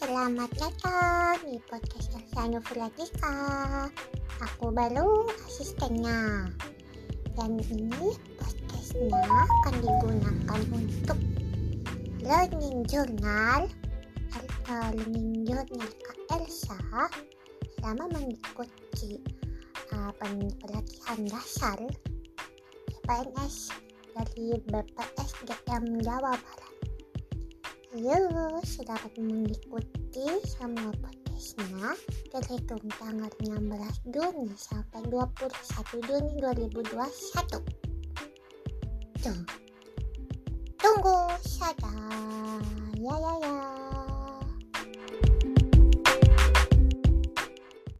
Selamat datang di podcast Elsa Nufulatika Aku baru asistennya. Dan ini podcastnya akan digunakan untuk learning journal atau learning journal Kak Elsa selama mengikuti uh, pelatihan dasar PNS dari BPSDM Jawa Barat Yuk, selamat mengikuti semua podcastnya terhitung tanggal 16 Juni sampai 21 Juni 2021. Tuh, tunggu saja.